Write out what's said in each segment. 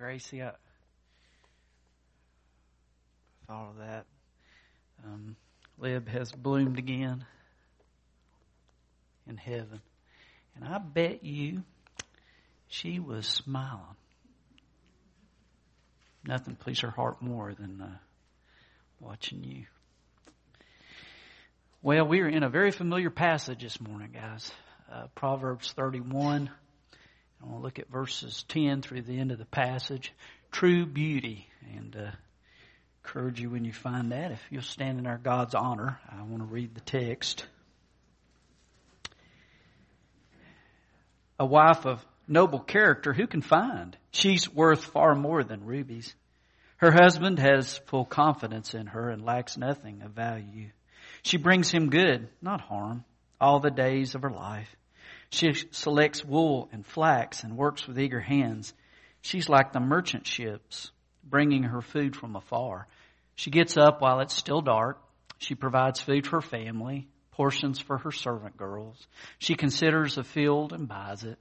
Gracie. I thought of that. Um, Lib has bloomed again in heaven. And I bet you she was smiling. Nothing pleased her heart more than uh, watching you. Well, we are in a very familiar passage this morning, guys. Uh, Proverbs 31. I want to look at verses 10 through the end of the passage. True beauty. And uh, encourage you when you find that. If you'll stand in our God's honor, I want to read the text. A wife of noble character, who can find? She's worth far more than rubies. Her husband has full confidence in her and lacks nothing of value. She brings him good, not harm, all the days of her life. She selects wool and flax and works with eager hands. She's like the merchant ships, bringing her food from afar. She gets up while it's still dark. She provides food for her family, portions for her servant girls. She considers a field and buys it.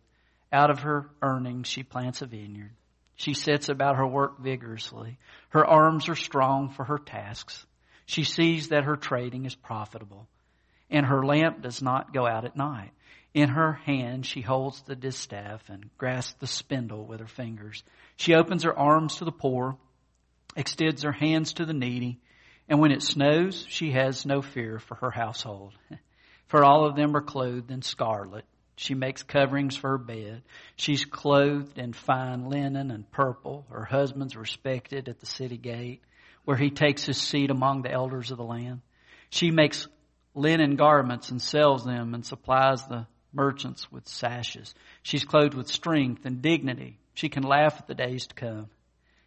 Out of her earnings, she plants a vineyard. She sets about her work vigorously. Her arms are strong for her tasks. She sees that her trading is profitable, and her lamp does not go out at night. In her hand she holds the distaff and grasps the spindle with her fingers. She opens her arms to the poor, extends her hands to the needy, and when it snows, she has no fear for her household. For all of them are clothed in scarlet. She makes coverings for her bed. She's clothed in fine linen and purple. Her husband's respected at the city gate where he takes his seat among the elders of the land. She makes linen garments and sells them and supplies the merchants with sashes. She's clothed with strength and dignity. She can laugh at the days to come.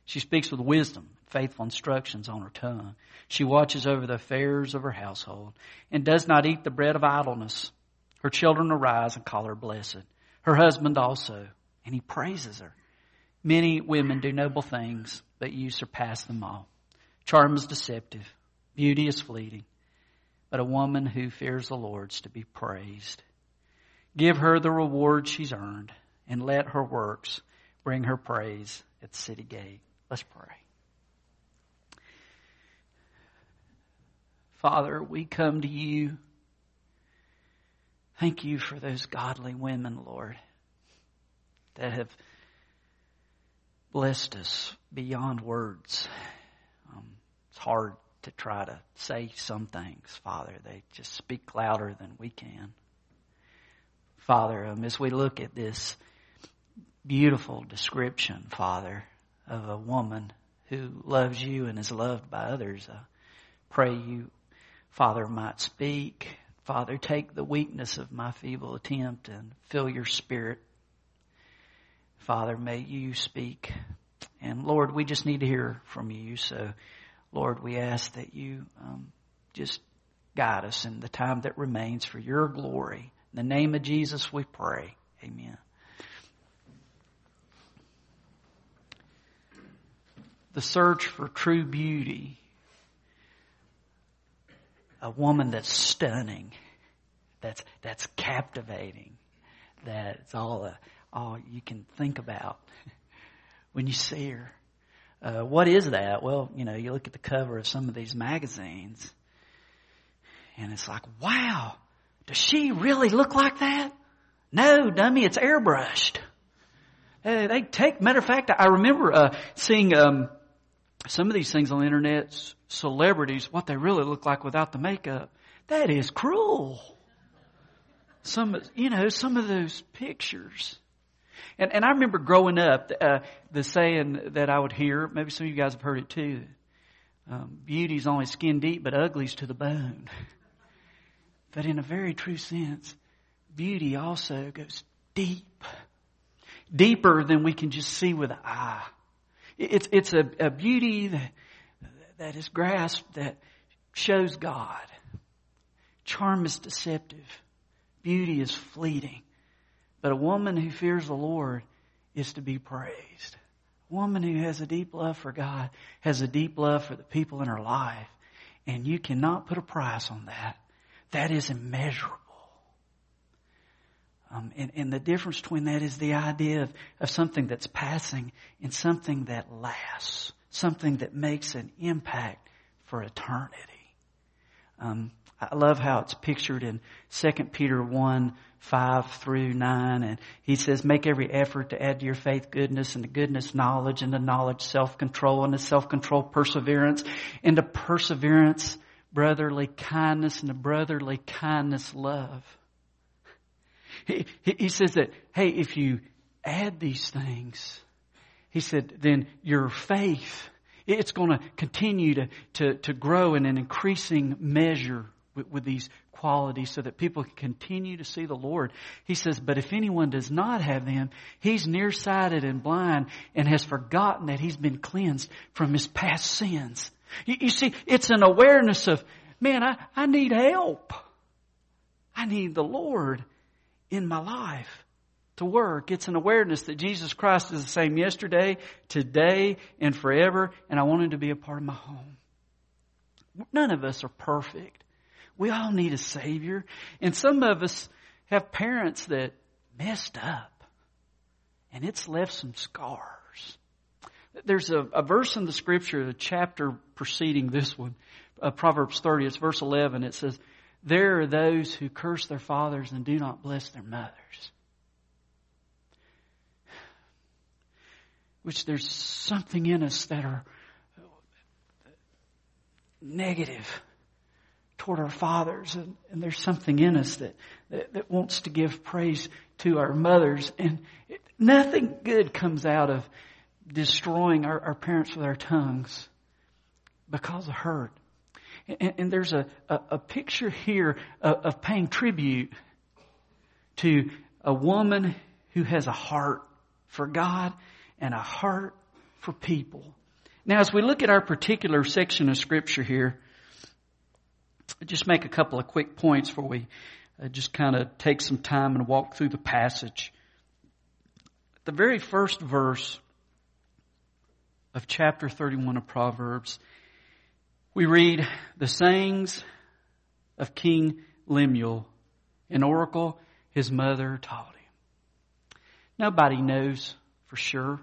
She speaks with wisdom, faithful instructions on her tongue. She watches over the affairs of her household and does not eat the bread of idleness. Her children arise and call her blessed. Her husband also, and he praises her. Many women do noble things, but you surpass them all. Charm is deceptive. Beauty is fleeting. But a woman who fears the Lord is to be praised. Give her the reward she's earned, and let her works bring her praise at the city gate. Let's pray. Father, we come to you. Thank you for those godly women, Lord, that have blessed us beyond words. Um, it's hard to try to say some things, Father. They just speak louder than we can. Father, um, as we look at this beautiful description, Father, of a woman who loves you and is loved by others, I pray you, Father, might speak. Father, take the weakness of my feeble attempt and fill your spirit. Father, may you speak. And Lord, we just need to hear from you. So, Lord, we ask that you um, just guide us in the time that remains for your glory. In the name of Jesus we pray. Amen. The search for true beauty. A woman that's stunning. That's, that's captivating. That's all, uh, all you can think about when you see her. Uh, what is that? Well, you know, you look at the cover of some of these magazines and it's like, wow, does she really look like that? No, dummy, it's airbrushed. Uh, they take, matter of fact, I remember uh, seeing um, some of these things on the internet, celebrities, what they really look like without the makeup. That is cruel. Some, you know, some of those pictures. And, and I remember growing up, uh, the saying that I would hear, maybe some of you guys have heard it too, um, beauty's only skin deep, but ugly's to the bone. But in a very true sense, beauty also goes deep. Deeper than we can just see with the eye. It's, it's a, a beauty that, that is grasped that shows God. Charm is deceptive. Beauty is fleeting. But a woman who fears the Lord is to be praised. A woman who has a deep love for God has a deep love for the people in her life. And you cannot put a price on that. That is immeasurable. Um, and, and the difference between that is the idea of, of something that's passing and something that lasts, something that makes an impact for eternity. Um, I love how it's pictured in 2 Peter 1, 5 through 9. And he says, make every effort to add to your faith goodness and to goodness knowledge and to knowledge self-control and to self-control perseverance and to perseverance brotherly kindness and a brotherly kindness love. He, he, says that, hey, if you add these things, he said, then your faith, it's going to continue to, to, to grow in an increasing measure with, with these qualities so that people can continue to see the Lord. He says, but if anyone does not have them, he's nearsighted and blind and has forgotten that he's been cleansed from his past sins. You, you see, it's an awareness of, man, I, I need help. I need the Lord in my life to work. It's an awareness that Jesus Christ is the same yesterday, today, and forever, and I want Him to be a part of my home. None of us are perfect. We all need a Savior. And some of us have parents that messed up, and it's left some scars. There's a, a verse in the scripture, the chapter preceding this one, uh, Proverbs 30, it's verse 11. It says, there are those who curse their fathers and do not bless their mothers. Which there's something in us that are negative toward our fathers, and, and there's something in us that, that, that, wants to give praise to our mothers, and it, nothing good comes out of destroying our, our parents with our tongues because of hurt. And, and there's a, a, a, picture here of, of paying tribute to a woman who has a heart for God and a heart for people. Now, as we look at our particular section of Scripture here, I'll just make a couple of quick points before we uh, just kind of take some time and walk through the passage. The very first verse of chapter 31 of Proverbs we read the sayings of King Lemuel, an oracle his mother taught him. Nobody knows for sure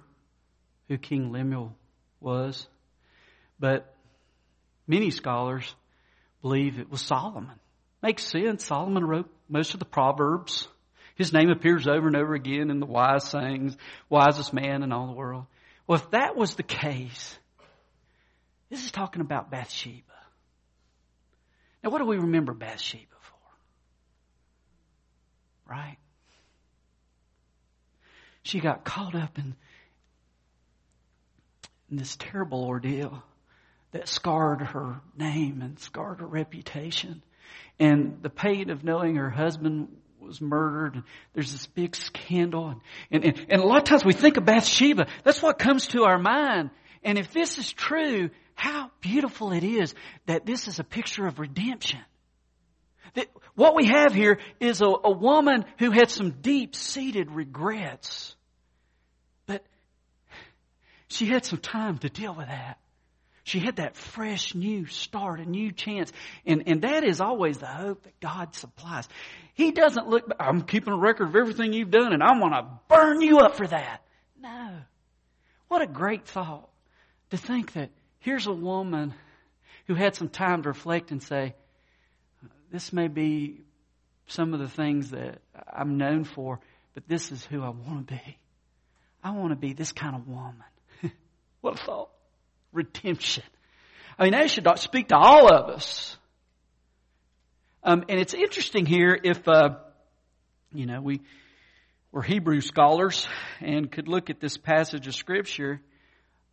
who King Lemuel was, but many scholars believe it was Solomon. Makes sense. Solomon wrote most of the Proverbs. His name appears over and over again in the wise sayings, wisest man in all the world. Well, if that was the case, this is talking about Bathsheba. Now, what do we remember Bathsheba for? Right? She got caught up in, in this terrible ordeal that scarred her name and scarred her reputation. And the pain of knowing her husband was murdered. There's this big scandal. And, and, and, a lot of times we think of Bathsheba. That's what comes to our mind. And if this is true, how beautiful it is that this is a picture of redemption. That what we have here is a, a woman who had some deep seated regrets. But she had some time to deal with that. She had that fresh new start, a new chance. And, and that is always the hope that God supplies. He doesn't look, I'm keeping a record of everything you've done and I want to burn you up for that. No. What a great thought to think that here's a woman who had some time to reflect and say, this may be some of the things that I'm known for, but this is who I want to be. I want to be this kind of woman. what a thought. Redemption. I mean, that should speak to all of us. Um, and it's interesting here if, uh, you know, we were Hebrew scholars and could look at this passage of Scripture.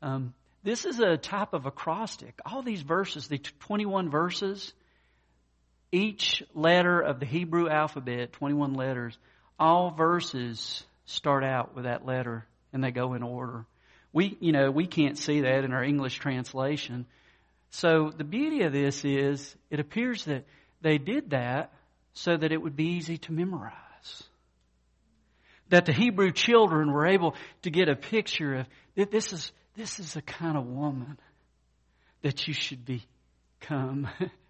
Um, this is a type of acrostic. All these verses, the 21 verses, each letter of the Hebrew alphabet, 21 letters, all verses start out with that letter and they go in order. We, you know, we can't see that in our English translation. So the beauty of this is it appears that they did that so that it would be easy to memorize. That the Hebrew children were able to get a picture of that this is this is the kind of woman that you should become.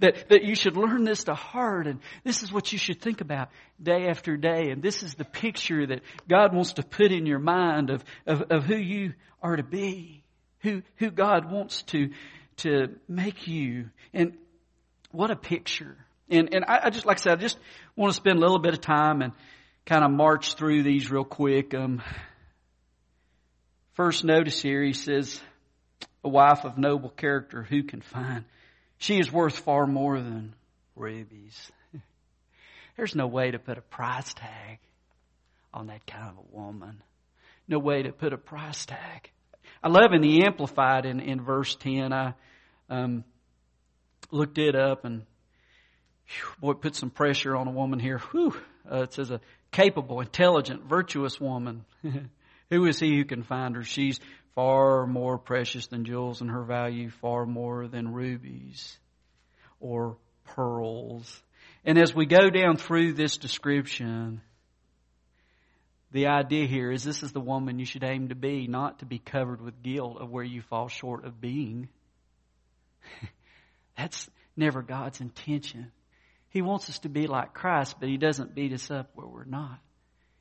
that, that you should learn this to heart and this is what you should think about day after day. And this is the picture that God wants to put in your mind of, of, of who you are to be, who, who God wants to, to make you. And what a picture. And, and I, I just, like I said, I just want to spend a little bit of time and kind of march through these real quick. Um, first notice here, he says, a wife of noble character, who can find? She is worth far more than rubies. There's no way to put a price tag on that kind of a woman. No way to put a price tag. I love in the Amplified in, in verse 10. I um, looked it up and whew, boy, put some pressure on a woman here. Whew, uh, it says a capable, intelligent, virtuous woman. who is he who can find her? She's far more precious than jewels and her value far more than rubies or pearls. And as we go down through this description, the idea here is this is the woman you should aim to be, not to be covered with guilt of where you fall short of being. That's never God's intention. He wants us to be like Christ, but He doesn't beat us up where we're not.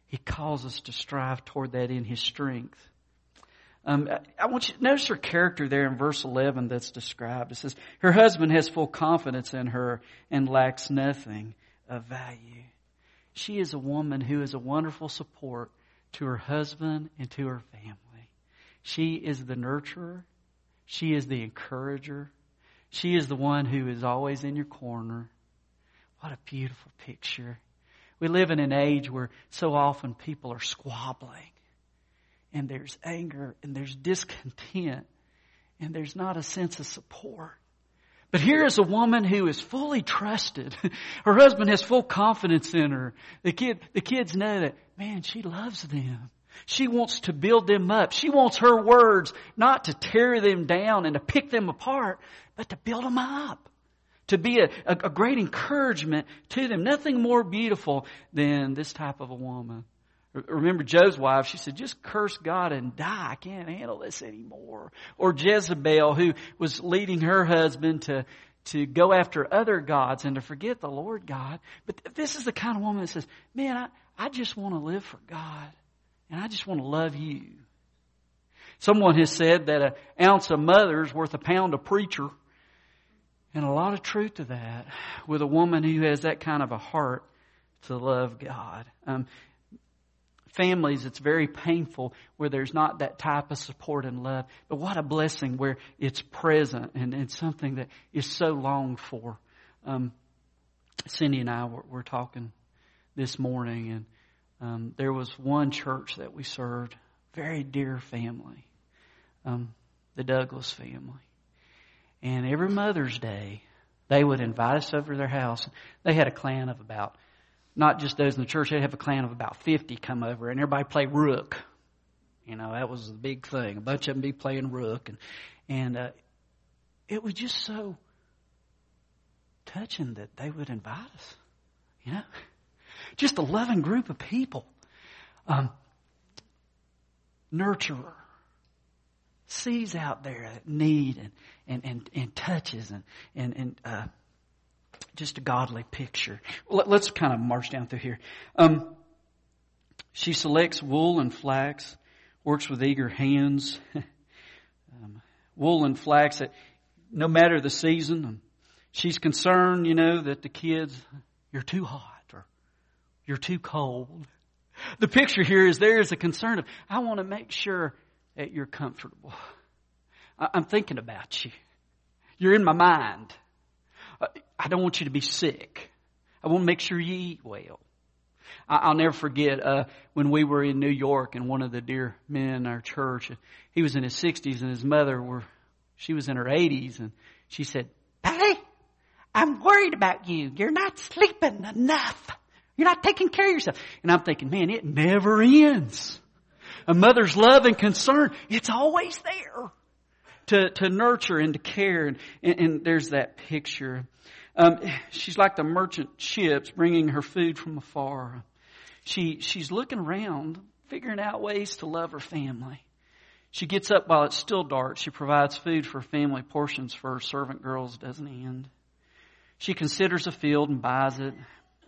He calls us to strive toward that in His strength. Um, I want you to notice her character there in verse 11 that's described. It says, her husband has full confidence in her and lacks nothing of value. She is a woman who is a wonderful support to her husband and to her family. She is the nurturer. She is the encourager. She is the one who is always in your corner. What a beautiful picture. We live in an age where so often people are squabbling and there's anger and there's discontent and there's not a sense of support. But here is a woman who is fully trusted. Her husband has full confidence in her. The kid, the kids know that, man, she loves them. She wants to build them up. She wants her words not to tear them down and to pick them apart, but to build them up. To be a, a, a great encouragement to them. Nothing more beautiful than this type of a woman. Remember Job's wife, she said, just curse God and die. I can't handle this anymore. Or Jezebel, who was leading her husband to, to go after other gods and to forget the Lord God. But this is the kind of woman that says, man, I, I just want to live for God. And I just want to love you. Someone has said that an ounce of mother is worth a pound of preacher. And a lot of truth to that with a woman who has that kind of a heart to love God. Um, families, it's very painful where there's not that type of support and love. But what a blessing where it's present and it's something that is so longed for. Um, Cindy and I were, were, talking this morning, and um, there was one church that we served, very dear family, um, the Douglas family. And every Mother's Day, they would invite us over to their house. They had a clan of about not just those in the church, they'd have a clan of about 50 come over and everybody play rook. You know, that was the big thing. A bunch of them be playing rook and, and, uh, it was just so touching that they would invite us. You know, just a loving group of people. Um, nurturer sees out there that need and, and, and, and touches and, and, and uh, just a godly picture. Let's kind of march down through here. Um, she selects wool and flax, works with eager hands. um, wool and flax, that, no matter the season, um, she's concerned, you know, that the kids, you're too hot or you're too cold. The picture here is there is a concern of, I want to make sure that you're comfortable. I'm thinking about you. You're in my mind. I don't want you to be sick. I want to make sure you eat well. I'll never forget uh, when we were in New York, and one of the dear men in our church, he was in his 60s, and his mother were, she was in her 80s, and she said, "Patty, I'm worried about you. You're not sleeping enough. You're not taking care of yourself." And I'm thinking, man, it never ends. A mother's love and concern, it's always there to to nurture and to care, and, and, and there's that picture. Um, she's like the merchant ships bringing her food from afar. She, she's looking around, figuring out ways to love her family. She gets up while it's still dark. She provides food for family portions for her servant girls, doesn't end. She considers a field and buys it.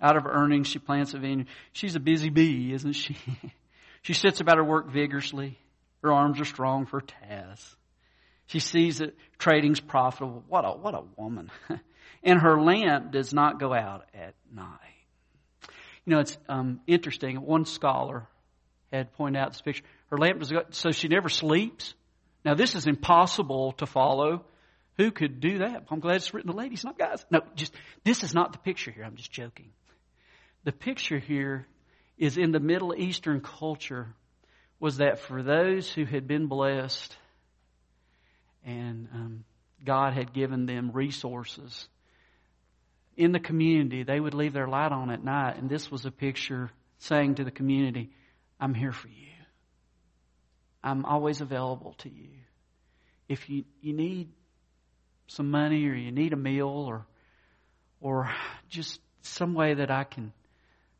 Out of her earnings, she plants a vineyard. She's a busy bee, isn't she? she sits about her work vigorously. Her arms are strong for tasks. She sees that trading's profitable. What a, what a woman. and her lamp does not go out at night. You know, it's um, interesting. One scholar had pointed out this picture. Her lamp does go, so she never sleeps. Now, this is impossible to follow. Who could do that? I'm glad it's written to ladies, not guys. No, just, this is not the picture here. I'm just joking. The picture here is in the Middle Eastern culture was that for those who had been blessed and um, God had given them resources in the community, they would leave their light on at night. And this was a picture saying to the community, I'm here for you. I'm always available to you. If you, you need some money or you need a meal or or just some way that I can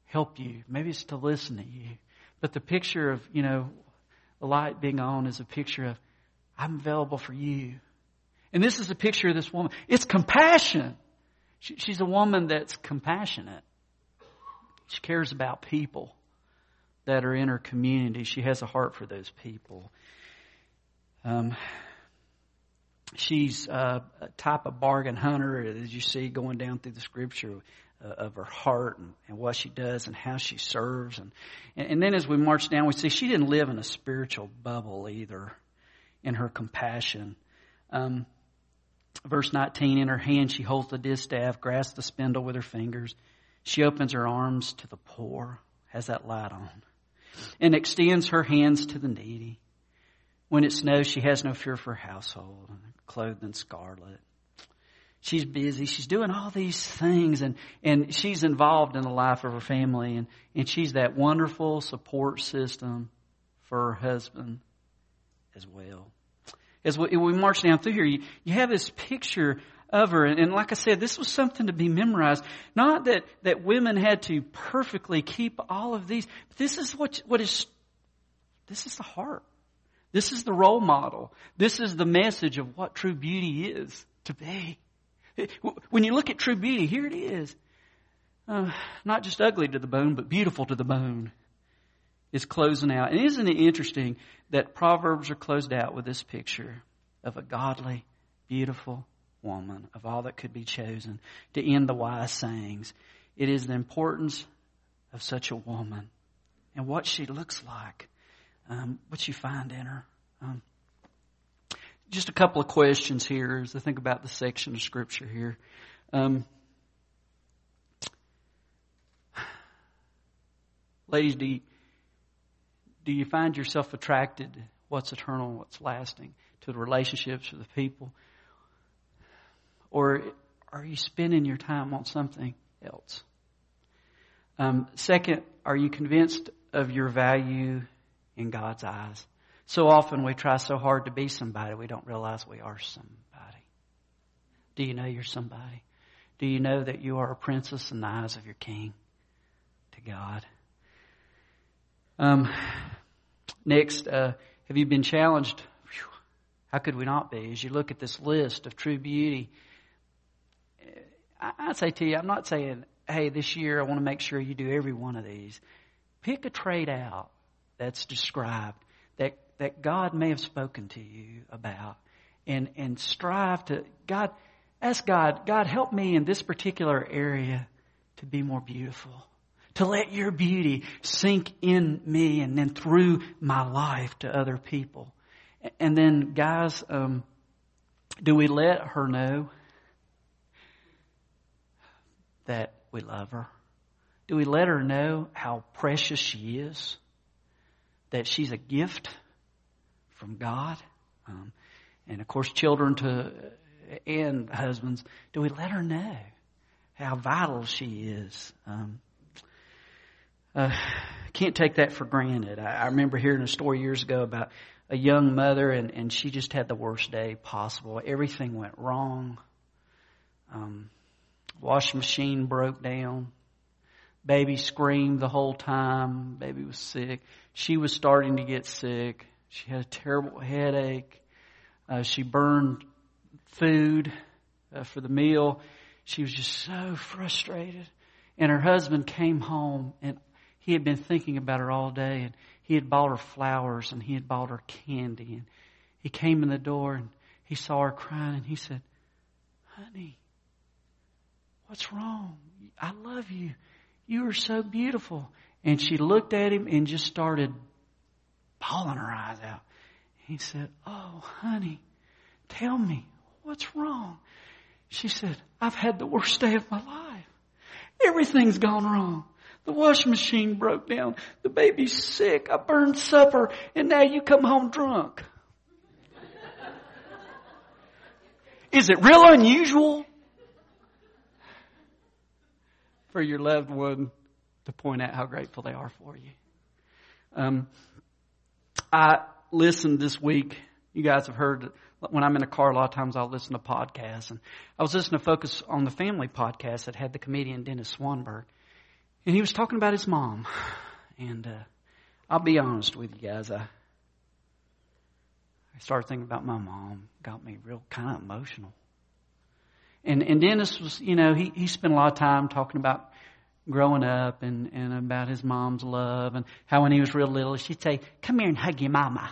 help you. Maybe it's to listen to you. But the picture of, you know, the light being on is a picture of I'm available for you. And this is a picture of this woman. It's compassion. She, she's a woman that's compassionate. She cares about people that are in her community. She has a heart for those people. Um, she's uh, a type of bargain hunter, as you see going down through the scripture uh, of her heart and, and, what she does and how she serves. And, and then as we march down, we see she didn't live in a spiritual bubble either in her compassion. Um, verse 19, in her hand she holds the distaff, grasps the spindle with her fingers. She opens her arms to the poor, has that light on, and extends her hands to the needy. When it snows, she has no fear for her household, clothed in scarlet. She's busy. She's doing all these things and, and she's involved in the life of her family and, and she's that wonderful support system for her husband as well. As we, we march down through here, you, you have this picture of her. And, and, like I said, this was something to be memorized. Not that, that women had to perfectly keep all of these, but this is what, what is, this is the heart. This is the role model. This is the message of what true beauty is to be. When you look at true beauty, here it is. Uh, not just ugly to the bone, but beautiful to the bone is closing out. And isn't it interesting that Proverbs are closed out with this picture of a godly, beautiful woman, of all that could be chosen, to end the wise sayings. It is the importance of such a woman and what she looks like, um, what you find in her. Um, just a couple of questions here as I think about the section of Scripture here. Um, ladies, do you, do you find yourself attracted what's eternal, what's lasting, to the relationships, or the people? Or are you spending your time on something else? Um, second, are you convinced of your value in God's eyes? So often we try so hard to be somebody, we don't realize we are somebody. Do you know you're somebody? Do you know that you are a princess in the eyes of your king? To God. Um, next, uh, have you been challenged? Whew, how could we not be? As you look at this list of true beauty, I, I'd say to you, I'm not saying, hey, this year I want to make sure you do every one of these. Pick a trait out that's described that, that God may have spoken to you about and, and strive to, God, ask God, God, help me in this particular area to be more beautiful to let your beauty sink in me and then through my life to other people. And then, guys, um, do we let her know that we love her? Do we let her know how precious she is? That she's a gift from God? Um, and of course, children to and husbands, do we let her know how vital she is? Um, uh, can't take that for granted. I, I remember hearing a story years ago about a young mother, and, and she just had the worst day possible. Everything went wrong. Um, washing machine broke down. Baby screamed the whole time. Baby was sick. She was starting to get sick. She had a terrible headache. Uh, she burned food uh, for the meal. she was just so frustrated. And her husband came home and he had been thinking about her all day and he had bought her flowers and he had bought her candy and he came in the door and he saw her crying and he said, honey, what's wrong? I love you. You are so beautiful. And she looked at him and just started bawling her eyes out. He said, Oh, honey, tell me, what's wrong? She said, I've had the worst day of my life. Everything's gone wrong. The washing machine broke down. The baby's sick. I burned supper and now you come home drunk. Is it real unusual for your loved one to point out how grateful they are for you? Um, I listened this week. You guys have heard when I'm in a car, a lot of times I'll listen to podcasts. And I was listening to Focus on the Family podcast that had the comedian Dennis Swanberg. And he was talking about his mom. And uh, I'll be honest with you guys. I, I started thinking about my mom. Got me real kind of emotional. And, and Dennis was, you know, he, he spent a lot of time talking about growing up and, and about his mom's love and how when he was real little, she'd say, come here and hug your mama.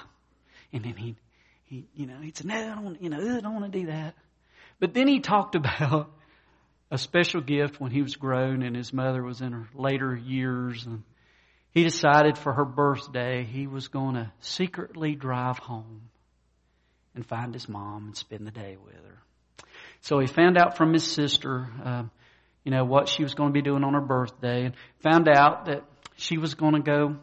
And then he'd, he, you know, he'd say, no, I don't, you know, I don't want to do that. But then he talked about a special gift when he was grown and his mother was in her later years and he decided for her birthday he was going to secretly drive home and find his mom and spend the day with her. So he found out from his sister, uh, you know, what she was going to be doing on her birthday and found out that she was going to go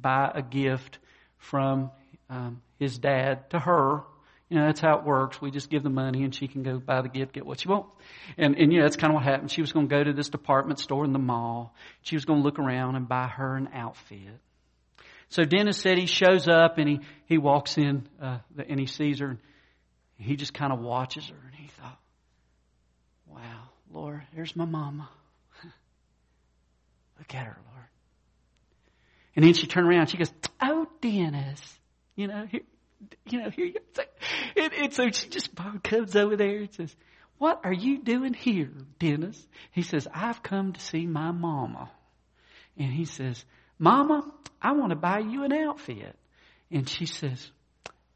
buy a gift from um, his dad to her. You know, that's how it works. We just give the money and she can go buy the gift, get what she wants. And, and you know, that's kind of what happened. She was going to go to this department store in the mall. She was going to look around and buy her an outfit. So Dennis said he shows up and he, he walks in, uh, and he sees her and he just kind of watches her and he thought, wow, Lord, there's my mama. Look at her, Lord. And then she turned around. She goes, "Oh, Dennis, you know, here, you know, here you go." And, and so she just comes over there and says, "What are you doing here, Dennis?" He says, "I've come to see my mama." And he says, "Mama, I want to buy you an outfit." And she says,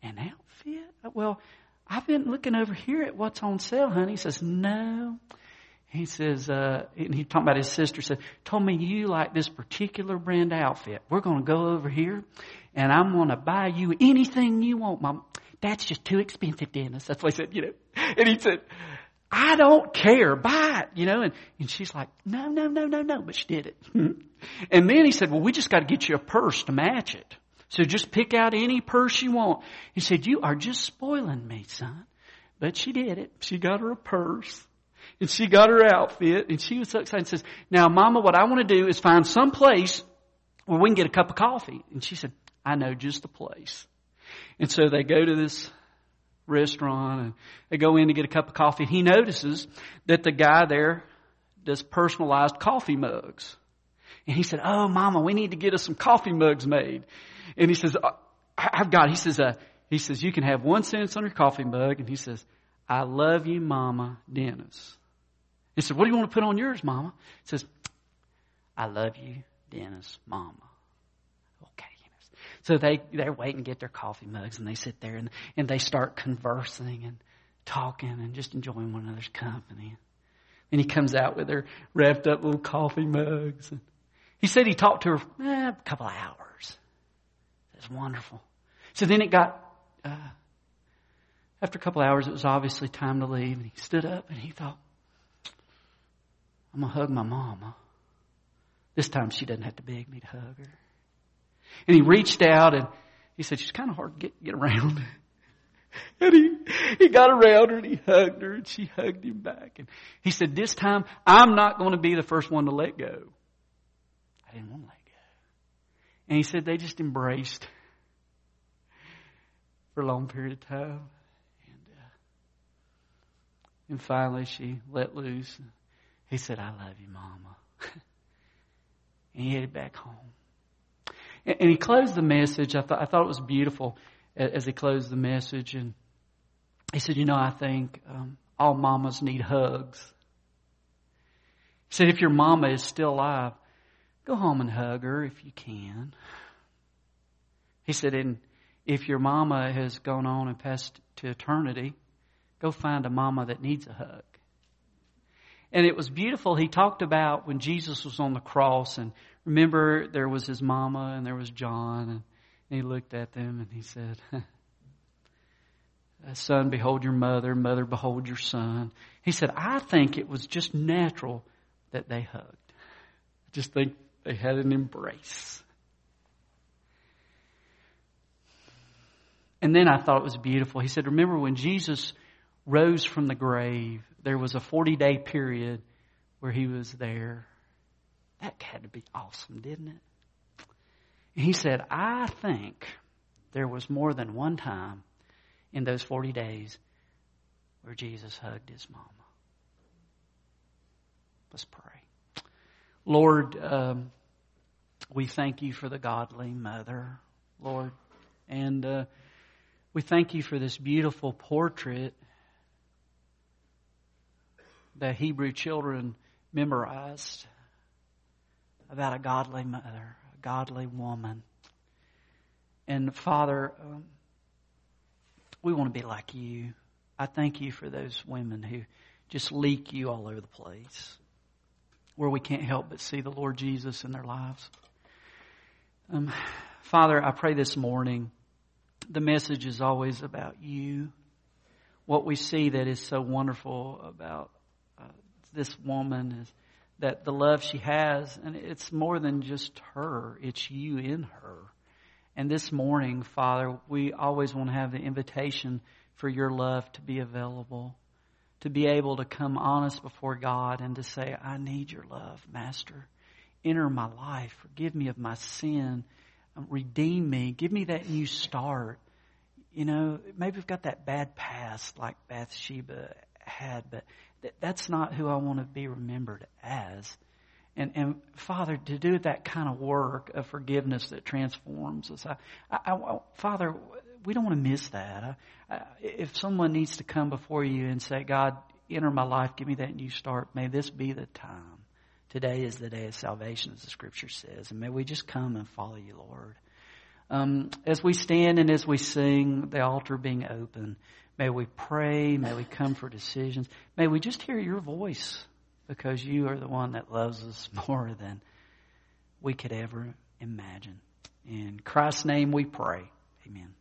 "An outfit? Well, I've been looking over here at what's on sale, honey." He says, "No." He says, uh, and he talking about his sister said, told me you like this particular brand outfit. We're going to go over here and I'm going to buy you anything you want, mom. That's just too expensive, Dennis. That's what he said, you know. And he said, I don't care. Buy it, you know. And, and she's like, no, no, no, no, no. But she did it. and then he said, well, we just got to get you a purse to match it. So just pick out any purse you want. He said, you are just spoiling me, son. But she did it. She got her a purse. And she got her outfit and she was so excited and says, now mama, what I want to do is find some place where we can get a cup of coffee. And she said, I know just the place. And so they go to this restaurant and they go in to get a cup of coffee. He notices that the guy there does personalized coffee mugs. And he said, Oh, mama, we need to get us some coffee mugs made. And he says, I've got, he says, uh, he says, you can have one sentence on your coffee mug. And he says, I love you, mama, Dennis. He said, What do you want to put on yours, Mama? He says, I love you, Dennis, Mama. So they, they're waiting to get their coffee mugs and they sit there and, and they start conversing and talking and just enjoying one another's company. And he comes out with their wrapped up little coffee mugs. And he said he talked to her eh, a couple of hours. Was wonderful. So then it got, uh, after a couple of hours, it was obviously time to leave. And he stood up and he thought, I'm going to hug my mama. This time she doesn't have to beg me to hug her. And he reached out and he said, she's kind of hard to get, get around. And he, he got around her and he hugged her and she hugged him back. And he said, this time I'm not going to be the first one to let go. I didn't want to let go. And he said they just embraced for a long period of time. And, uh, and finally she let loose. He said, I love you, Mama. and he headed back home. And, he closed the message. I thought, I thought it was beautiful as he closed the message. And he said, You know, I think um, all mamas need hugs. He said, if your mama is still alive, go home and hug her if you can. He said, and if your mama has gone on and passed to eternity, go find a mama that needs a hug. And it was beautiful. He talked about when Jesus was on the cross and remember there was his mama and there was John and he looked at them and he said, son, behold your mother, mother, behold your son. He said, I think it was just natural that they hugged. I just think they had an embrace. And then I thought it was beautiful. He said, remember when Jesus rose from the grave, there was a 40 day period where he was there. That had to be awesome, didn't it? And he said, I think there was more than one time in those 40 days where Jesus hugged his mama. Let's pray. Lord, um, we thank you for the godly mother, Lord. And uh, we thank you for this beautiful portrait that Hebrew children memorized about a godly mother, a godly woman. And Father, um, we want to be like you. I thank you for those women who just leak you all over the place, where we can't help but see the Lord Jesus in their lives. Um, Father, I pray this morning, the message is always about you. What we see that is so wonderful about uh, this woman is that the love she has, and it's more than just her, it's you in her. And this morning, Father, we always want to have the invitation for your love to be available, to be able to come honest before God and to say, I need your love, Master. Enter my life. Forgive me of my sin. Redeem me. Give me that new start. You know, maybe we've got that bad past like Bathsheba had, but that's not who I want to be remembered as. And, and Father, to do that kind of work of forgiveness that transforms us, I, I, I, Father, we don't want to miss that. if someone needs to come before you and say, God, enter my life, give me that new start, may this be the time. Today is the day of salvation, as the scripture says. And may we just come and follow you, Lord. Um, as we stand and as we sing, the altar being open, may we pray, may we come for decisions, may we just hear your voice because you are the one that loves us more than we could ever imagine. In Christ's name we pray. Amen.